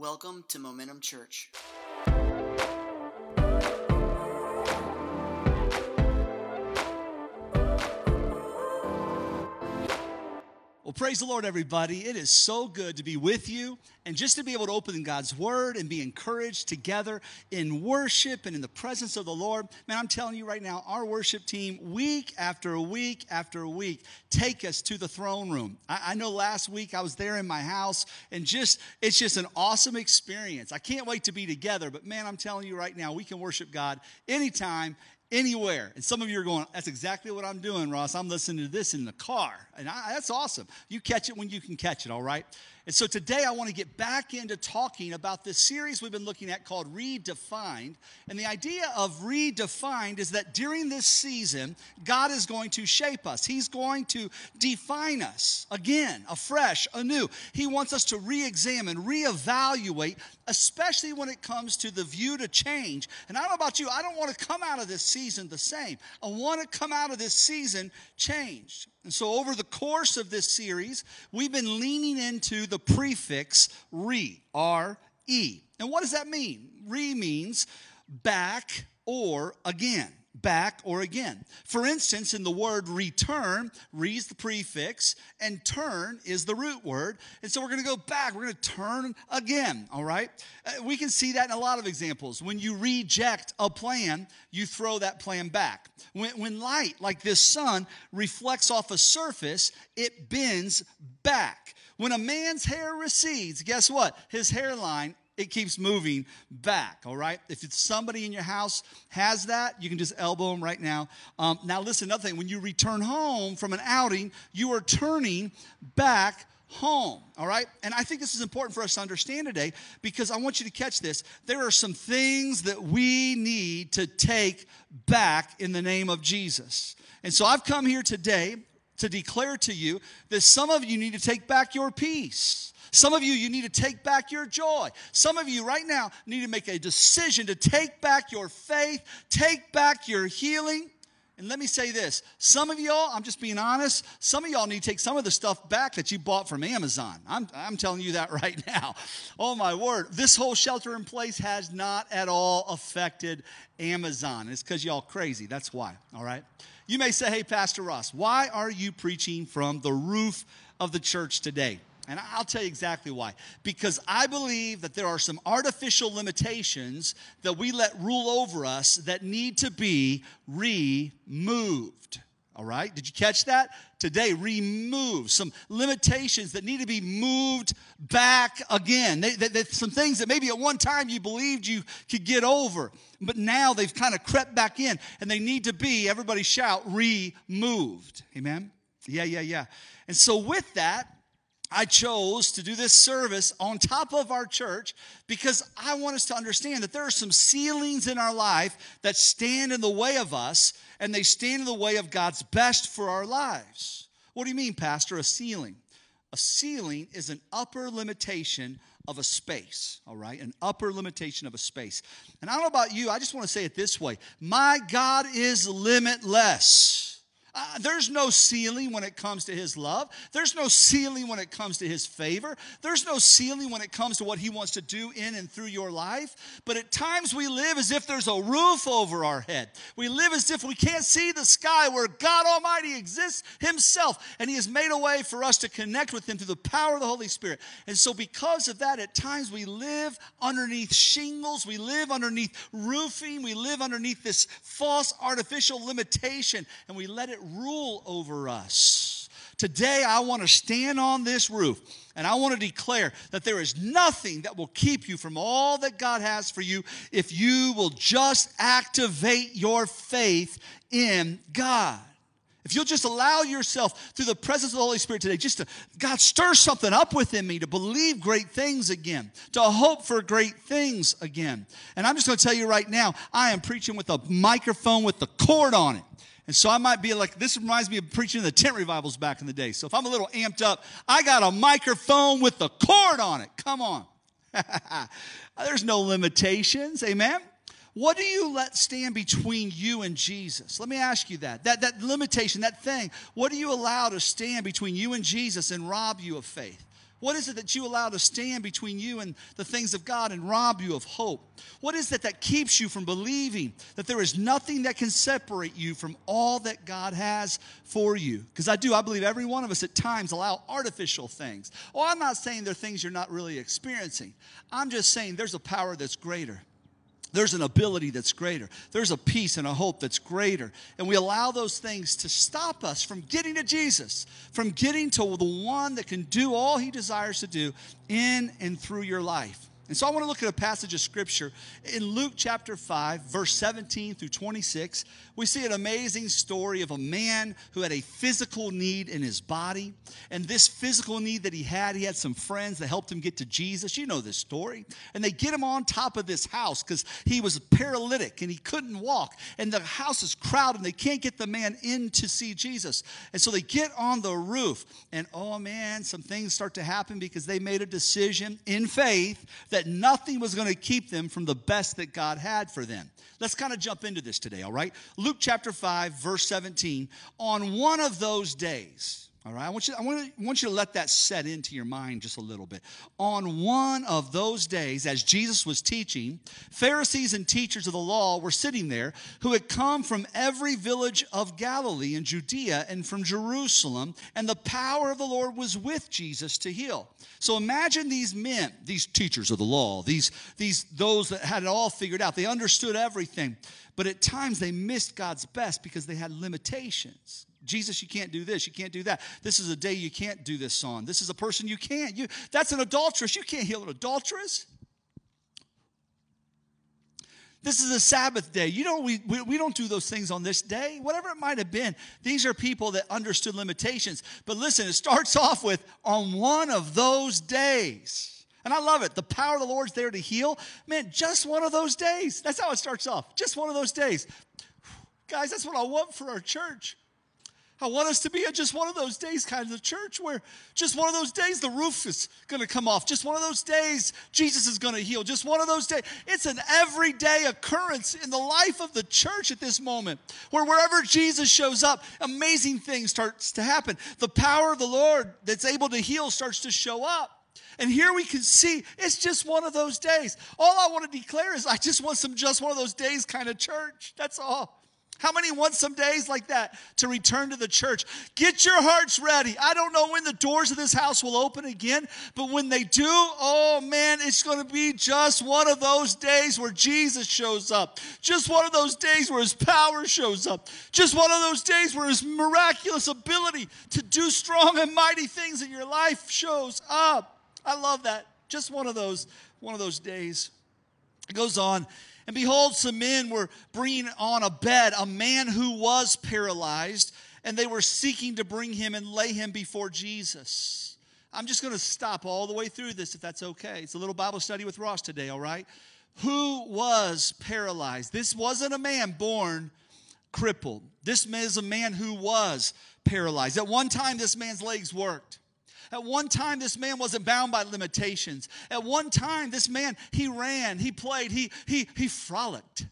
Welcome to Momentum Church. Well, praise the Lord, everybody. It is so good to be with you and just to be able to open in God's Word and be encouraged together in worship and in the presence of the Lord. Man, I'm telling you right now, our worship team, week after week after week, take us to the throne room. I, I know last week I was there in my house and just, it's just an awesome experience. I can't wait to be together, but man, I'm telling you right now, we can worship God anytime, anywhere. And some of you are going, that's exactly what I'm doing, Ross. I'm listening to this in the car. And I, that's awesome. You catch it when you can catch it, all right? And so today I want to get back into talking about this series we've been looking at called Redefined. And the idea of redefined is that during this season, God is going to shape us. He's going to define us again, afresh, anew. He wants us to re examine, reevaluate, especially when it comes to the view to change. And I don't know about you, I don't want to come out of this season the same. I want to come out of this season changed. And so, over the course of this series, we've been leaning into the prefix re, R E. And what does that mean? Re means back or again back or again. For instance, in the word return, re is the prefix, and turn is the root word. And so we're going to go back. We're going to turn again, all right? Uh, we can see that in a lot of examples. When you reject a plan, you throw that plan back. When, when light, like this sun, reflects off a surface, it bends back. When a man's hair recedes, guess what? His hairline it keeps moving back, all right? If it's somebody in your house has that, you can just elbow them right now. Um, now, listen, another thing, when you return home from an outing, you are turning back home, all right? And I think this is important for us to understand today because I want you to catch this. There are some things that we need to take back in the name of Jesus. And so I've come here today to declare to you that some of you need to take back your peace. Some of you, you need to take back your joy. Some of you right now need to make a decision to take back your faith, take back your healing. And let me say this some of y'all, I'm just being honest, some of y'all need to take some of the stuff back that you bought from Amazon. I'm, I'm telling you that right now. Oh my word. This whole shelter in place has not at all affected Amazon. It's because y'all crazy. That's why, all right? You may say, hey, Pastor Ross, why are you preaching from the roof of the church today? And I'll tell you exactly why. Because I believe that there are some artificial limitations that we let rule over us that need to be removed. All right? Did you catch that? Today, remove some limitations that need to be moved back again. They, they, they, some things that maybe at one time you believed you could get over, but now they've kind of crept back in and they need to be, everybody shout, removed. Amen? Yeah, yeah, yeah. And so, with that, I chose to do this service on top of our church because I want us to understand that there are some ceilings in our life that stand in the way of us and they stand in the way of God's best for our lives. What do you mean, Pastor? A ceiling. A ceiling is an upper limitation of a space, all right? An upper limitation of a space. And I don't know about you, I just want to say it this way My God is limitless. Uh, there's no ceiling when it comes to his love. There's no ceiling when it comes to his favor. There's no ceiling when it comes to what he wants to do in and through your life. But at times we live as if there's a roof over our head. We live as if we can't see the sky where God Almighty exists himself. And he has made a way for us to connect with him through the power of the Holy Spirit. And so, because of that, at times we live underneath shingles, we live underneath roofing, we live underneath this false artificial limitation, and we let it rule over us. Today, I want to stand on this roof and I want to declare that there is nothing that will keep you from all that God has for you if you will just activate your faith in God. If you'll just allow yourself through the presence of the Holy Spirit today, just to, God, stir something up within me to believe great things again, to hope for great things again. And I'm just going to tell you right now, I am preaching with a microphone with the cord on it. And so I might be like, this reminds me of preaching in the tent revivals back in the day. So if I'm a little amped up, I got a microphone with the cord on it. Come on. There's no limitations. Amen. What do you let stand between you and Jesus? Let me ask you that. That, that limitation, that thing, what do you allow to stand between you and Jesus and rob you of faith? What is it that you allow to stand between you and the things of God and rob you of hope? What is it that keeps you from believing that there is nothing that can separate you from all that God has for you? Because I do, I believe every one of us at times allow artificial things. Oh, I'm not saying they're things you're not really experiencing. I'm just saying there's a power that's greater. There's an ability that's greater. There's a peace and a hope that's greater. And we allow those things to stop us from getting to Jesus, from getting to the one that can do all he desires to do in and through your life. And so I want to look at a passage of scripture in Luke chapter 5, verse 17 through 26. We see an amazing story of a man who had a physical need in his body. And this physical need that he had, he had some friends that helped him get to Jesus. You know this story. And they get him on top of this house because he was paralytic and he couldn't walk. And the house is crowded and they can't get the man in to see Jesus. And so they get on the roof. And oh man, some things start to happen because they made a decision in faith that that nothing was going to keep them from the best that God had for them. Let's kind of jump into this today, all right? Luke chapter 5, verse 17. On one of those days, all right, I want, you, I, want to, want you to let that set into your mind just a little bit. On one of those days, as Jesus was teaching, Pharisees and teachers of the law were sitting there who had come from every village of Galilee and Judea and from Jerusalem, and the power of the Lord was with Jesus to heal. So imagine these men, these teachers of the law, these, these those that had it all figured out. They understood everything, but at times they missed God's best because they had limitations. Jesus, you can't do this, you can't do that. This is a day you can't do this on. This is a person you can't. You that's an adulteress. You can't heal an adulteress. This is a Sabbath day. You know, we, we, we, don't do those things on this day, whatever it might have been. These are people that understood limitations. But listen, it starts off with on one of those days. And I love it. The power of the Lord's there to heal. Man, just one of those days. That's how it starts off. Just one of those days. Guys, that's what I want for our church. I want us to be at just one of those days, kind of church, where just one of those days the roof is going to come off. Just one of those days Jesus is going to heal. Just one of those days. It's an everyday occurrence in the life of the church at this moment, where wherever Jesus shows up, amazing things starts to happen. The power of the Lord that's able to heal starts to show up. And here we can see it's just one of those days. All I want to declare is I just want some just one of those days kind of church. That's all. How many want some days like that to return to the church? Get your hearts ready. I don't know when the doors of this house will open again, but when they do, oh man, it's going to be just one of those days where Jesus shows up. Just one of those days where his power shows up. Just one of those days where his miraculous ability to do strong and mighty things in your life shows up. I love that. Just one of those one of those days. It goes on and behold, some men were bringing on a bed a man who was paralyzed, and they were seeking to bring him and lay him before Jesus. I'm just going to stop all the way through this if that's okay. It's a little Bible study with Ross today, all right? Who was paralyzed? This wasn't a man born crippled. This is a man who was paralyzed. At one time, this man's legs worked. At one time, this man wasn't bound by limitations. At one time, this man, he ran, he played, he, he, he frolicked.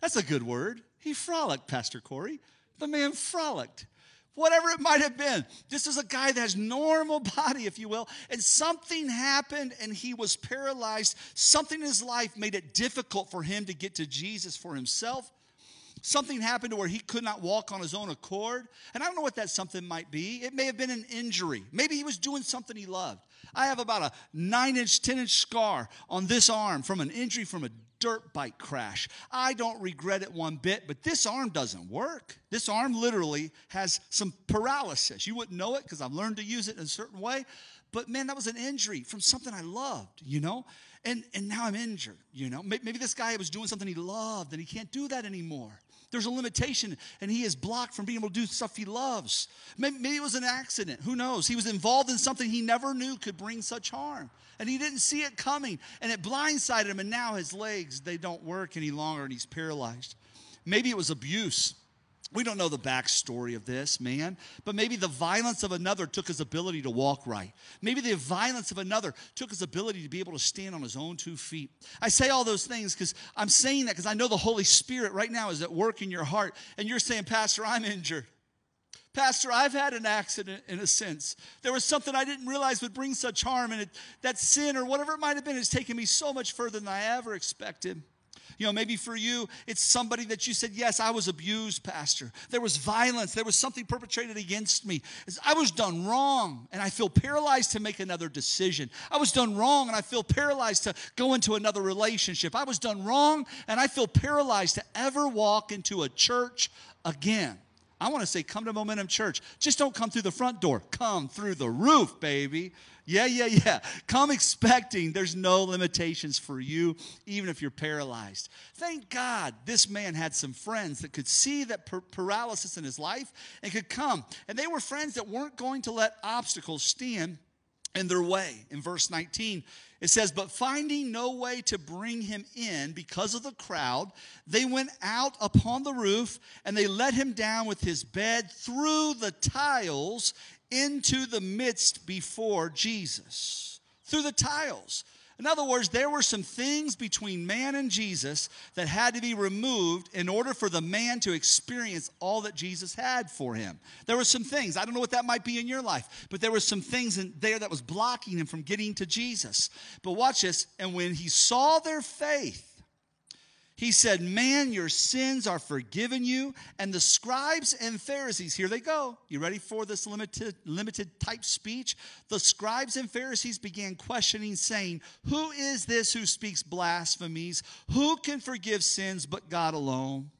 That's a good word. He frolicked, Pastor Corey. The man frolicked. Whatever it might have been. This is a guy that has normal body, if you will, and something happened and he was paralyzed. Something in his life made it difficult for him to get to Jesus for himself Something happened to where he could not walk on his own accord. And I don't know what that something might be. It may have been an injury. Maybe he was doing something he loved. I have about a nine inch, 10 inch scar on this arm from an injury from a dirt bike crash. I don't regret it one bit, but this arm doesn't work. This arm literally has some paralysis. You wouldn't know it because I've learned to use it in a certain way. But man, that was an injury from something I loved, you know? And, and now I'm injured, you know? Maybe this guy was doing something he loved and he can't do that anymore. There's a limitation, and he is blocked from being able to do stuff he loves. Maybe, maybe, it was an accident. Who knows? He was involved in something he never knew could bring such harm. And he didn't see it coming, and it blindsided him, and now his legs, they don't work any longer, and he's paralyzed. Maybe it was abuse. We don't know the backstory of this man, but maybe the violence of another took his ability to walk right. Maybe the violence of another took his ability to be able to stand on his own two feet. I say all those things because I'm saying that because I know the Holy Spirit right now is at work in your heart, and you're saying, Pastor, I'm injured. Pastor, I've had an accident in a sense. There was something I didn't realize would bring such harm, and it, that sin or whatever it might have been has taken me so much further than I ever expected. You know, maybe for you, it's somebody that you said, Yes, I was abused, Pastor. There was violence. There was something perpetrated against me. I was done wrong, and I feel paralyzed to make another decision. I was done wrong, and I feel paralyzed to go into another relationship. I was done wrong, and I feel paralyzed to ever walk into a church again. I want to say, come to Momentum Church. Just don't come through the front door, come through the roof, baby. Yeah, yeah, yeah. Come expecting there's no limitations for you, even if you're paralyzed. Thank God this man had some friends that could see that paralysis in his life and could come. And they were friends that weren't going to let obstacles stand in their way. In verse 19, it says, But finding no way to bring him in because of the crowd, they went out upon the roof and they let him down with his bed through the tiles into the midst before Jesus through the tiles. In other words, there were some things between man and Jesus that had to be removed in order for the man to experience all that Jesus had for him. There were some things, I don't know what that might be in your life, but there were some things in there that was blocking him from getting to Jesus. But watch this, and when he saw their faith, he said, Man, your sins are forgiven you. And the scribes and Pharisees, here they go. You ready for this limited, limited type speech? The scribes and Pharisees began questioning, saying, Who is this who speaks blasphemies? Who can forgive sins but God alone?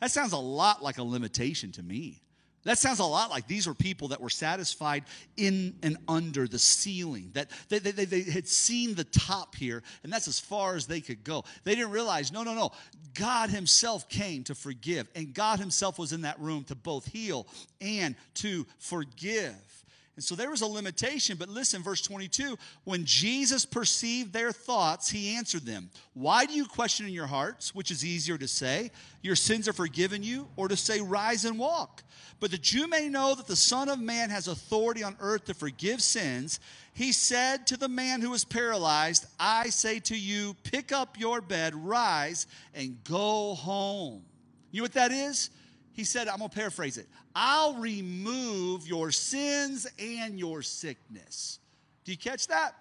That sounds a lot like a limitation to me. That sounds a lot like these were people that were satisfied in and under the ceiling, that they, they, they, had seen the top here, and that's as far as they could go. They didn't realize, no, no, no. God Himself came to forgive, and God Himself was in that room to both heal and to forgive. And so there was a limitation, but listen, verse 22 when Jesus perceived their thoughts, he answered them, Why do you question in your hearts? Which is easier to say, Your sins are forgiven you, or to say, Rise and walk? But that you may know that the Son of Man has authority on earth to forgive sins, he said to the man who was paralyzed, I say to you, pick up your bed, rise, and go home. You know what that is? he said, I'm going to paraphrase it I'll remove your sins and your sickness. Do you catch that?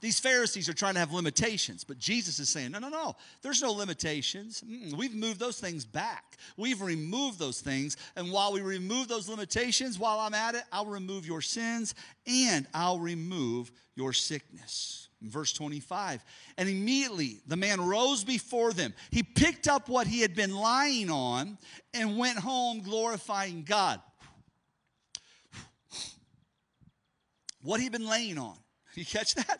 These Pharisees are trying to have limitations, but Jesus is saying, no, no, no, there's no limitations. We've moved those things back. We've removed those things. And while we remove those limitations, while I'm at it, I'll remove your sins and I'll remove your sickness. Verse 25, and immediately the man rose before them. He picked up what he had been lying on and went home glorifying God. What he'd been laying on. You catch that?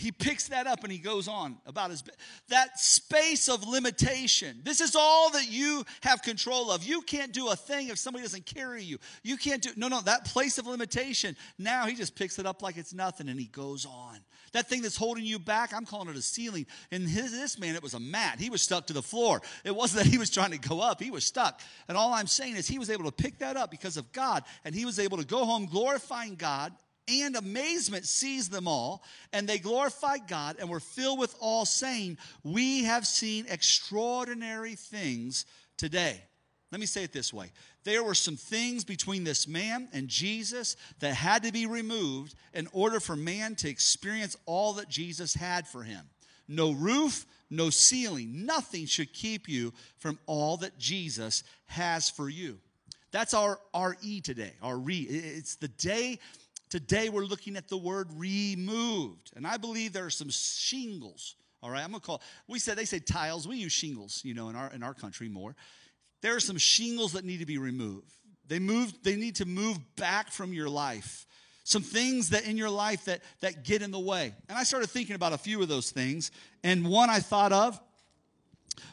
he picks that up and he goes on about his that space of limitation this is all that you have control of you can't do a thing if somebody doesn't carry you you can't do no no that place of limitation now he just picks it up like it's nothing and he goes on that thing that's holding you back i'm calling it a ceiling. And his, this man it was a mat. He was stuck to the floor. It wasn't that he was trying to go up. He was stuck. And all i'm saying is he was able to pick that up because of god. And he was able to go home glorifying god and amazement seized them all, and they glorified God and were filled with awe, saying, We have seen extraordinary things today. Let me say it this way there were some things between this man and Jesus that had to be removed in order for man to experience all that Jesus had for him. No roof, no ceiling, nothing should keep you from all that Jesus has for you. That's our RE today, our re. It's the day Today we're looking at the word removed. And I believe there are some shingles. All right, I'm gonna call we said they say tiles, we use shingles, you know, in our in our country more. There are some shingles that need to be removed. They move, they need to move back from your life. Some things that in your life that that get in the way. And I started thinking about a few of those things. And one I thought of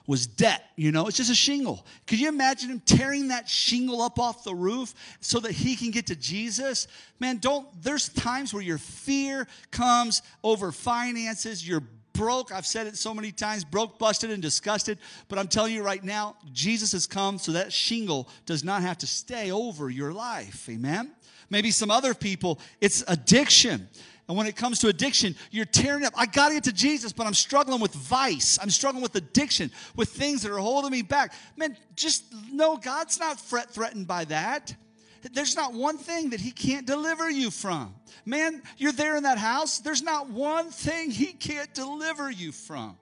was debt. You know, it's just a shingle. Could you imagine him tearing that shingle up off the roof so that he can get to Jesus? Man, don't, there's times where your fear comes over finances. You're broke. I've said it so many times broke, busted, and disgusted. But I'm telling you right now, Jesus has come so that shingle does not have to stay over your life. Amen? Maybe some other people, it's addiction. And when it comes to addiction, you're tearing up. I got to get to Jesus, but I'm struggling with vice. I'm struggling with addiction, with things that are holding me back. Man, just know God's not threatened by that. There's not one thing that he can't deliver you from. Man, you're there in that house. There's not one thing he can't deliver you from.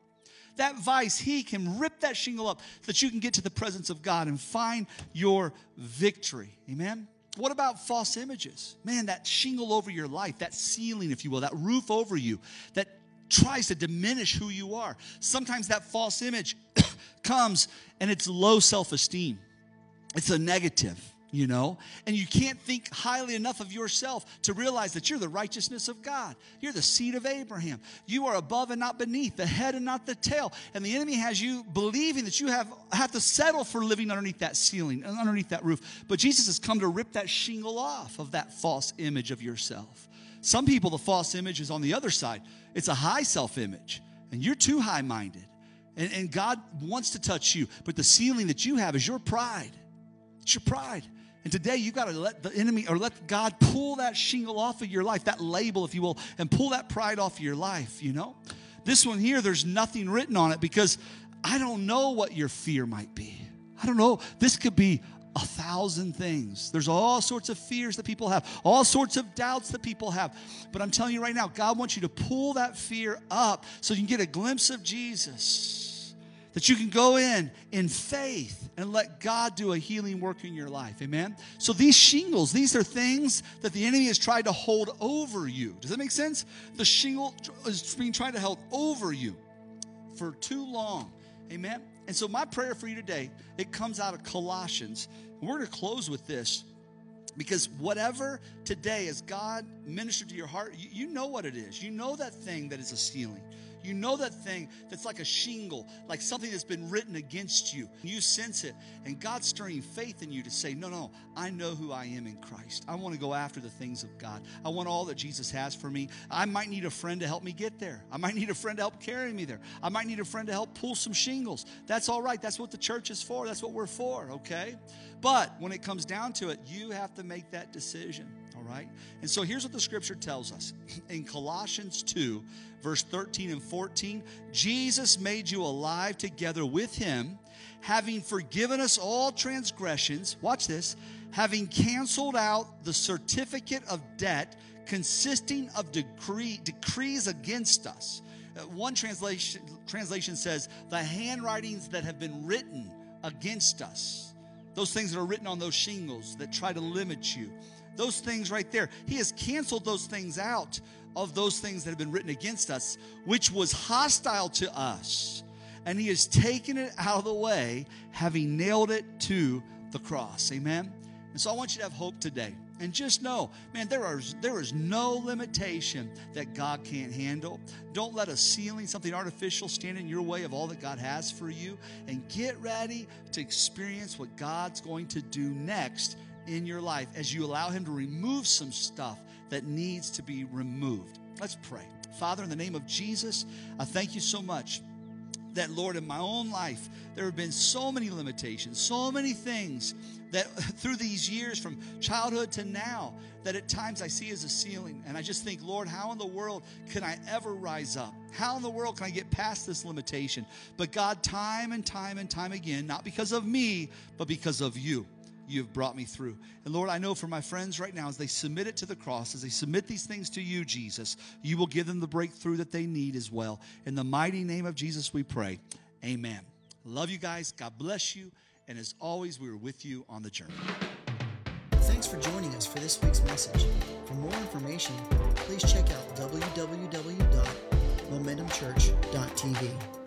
That vice, he can rip that shingle up that you can get to the presence of God and find your victory. Amen? What about false images? Man, that shingle over your life, that ceiling, if you will, that roof over you, that tries to diminish who you are. Sometimes that false image comes and it's low self esteem, it's a negative you know? And you can't think highly enough of yourself to realize that you're the righteousness of God. You're the seed of Abraham. You are above and not beneath, the head and not the tail. And the enemy has you believing that you have, have to settle for living underneath that ceiling, underneath that roof. But Jesus has come to rip that shingle off of that false image of yourself. Some people, the false image is on the other side. It's a high self image, and you're too high minded. And, and God wants to touch you, but the ceiling that you have is your pride. It's your pride. And today you got to let the enemy or let God pull that shingle off of your life, that label, if you will, and pull that pride off of your life, you know? This one here, there's nothing written on it because I don't know what your fear might be. I don't know. This could be a thousand things. There's all sorts of fears that people have, all sorts of doubts that people have. But I'm telling you right now, God wants you to pull that fear up so you can get a glimpse of Jesus that you can go in in faith and let God do a healing work in your life. Amen? So these shingles, these are things that the enemy has tried to hold over you. Does that make sense? The shingle is being tried to hold over you for too long. Amen? And so my prayer for you today, it comes out of Colossians. We're going to close with this because whatever today as God ministered to your heart, you, you know what it is. You know that thing that is a ceiling. You know that thing that's like a shingle, like something that's been written against you. You sense it, and God's stirring faith in you to say, No, no, I know who I am in Christ. I want to go after the things of God. I want all that Jesus has for me. I might need a friend to help me get there. I might need a friend to help carry me there. I might need a friend to help pull some shingles. That's all right. That's what the church is for. That's what we're for, okay? But when it comes down to it, you have to make that decision, all right? And so here's what the scripture tells us in Colossians 2, verse 13 and 14 Jesus made you alive together with him, having forgiven us all transgressions. Watch this having canceled out the certificate of debt consisting of decree, decrees against us. Uh, one translation, translation says, the handwritings that have been written against us. Those things that are written on those shingles that try to limit you. Those things right there. He has canceled those things out of those things that have been written against us, which was hostile to us. And he has taken it out of the way, having nailed it to the cross. Amen. And so I want you to have hope today. And just know, man, there are there is no limitation that God can't handle. Don't let a ceiling, something artificial, stand in your way of all that God has for you. And get ready to experience what God's going to do next in your life as you allow Him to remove some stuff that needs to be removed. Let's pray. Father, in the name of Jesus, I thank you so much that, Lord, in my own life, there have been so many limitations, so many things that through these years from childhood to now, that at times I see as a ceiling. And I just think, Lord, how in the world can I ever rise up? How in the world can I get past this limitation? But God, time and time and time again, not because of me, but because of you you have brought me through. And Lord, I know for my friends right now, as they submit it to the cross, as they submit these things to you, Jesus, you will give them the breakthrough that they need as well. In the mighty name of Jesus, we pray. Amen. Love you guys. God bless you. And as always, we are with you on the journey. Thanks for joining us for this week's message. For more information, please check out www.momentumchurch.tv.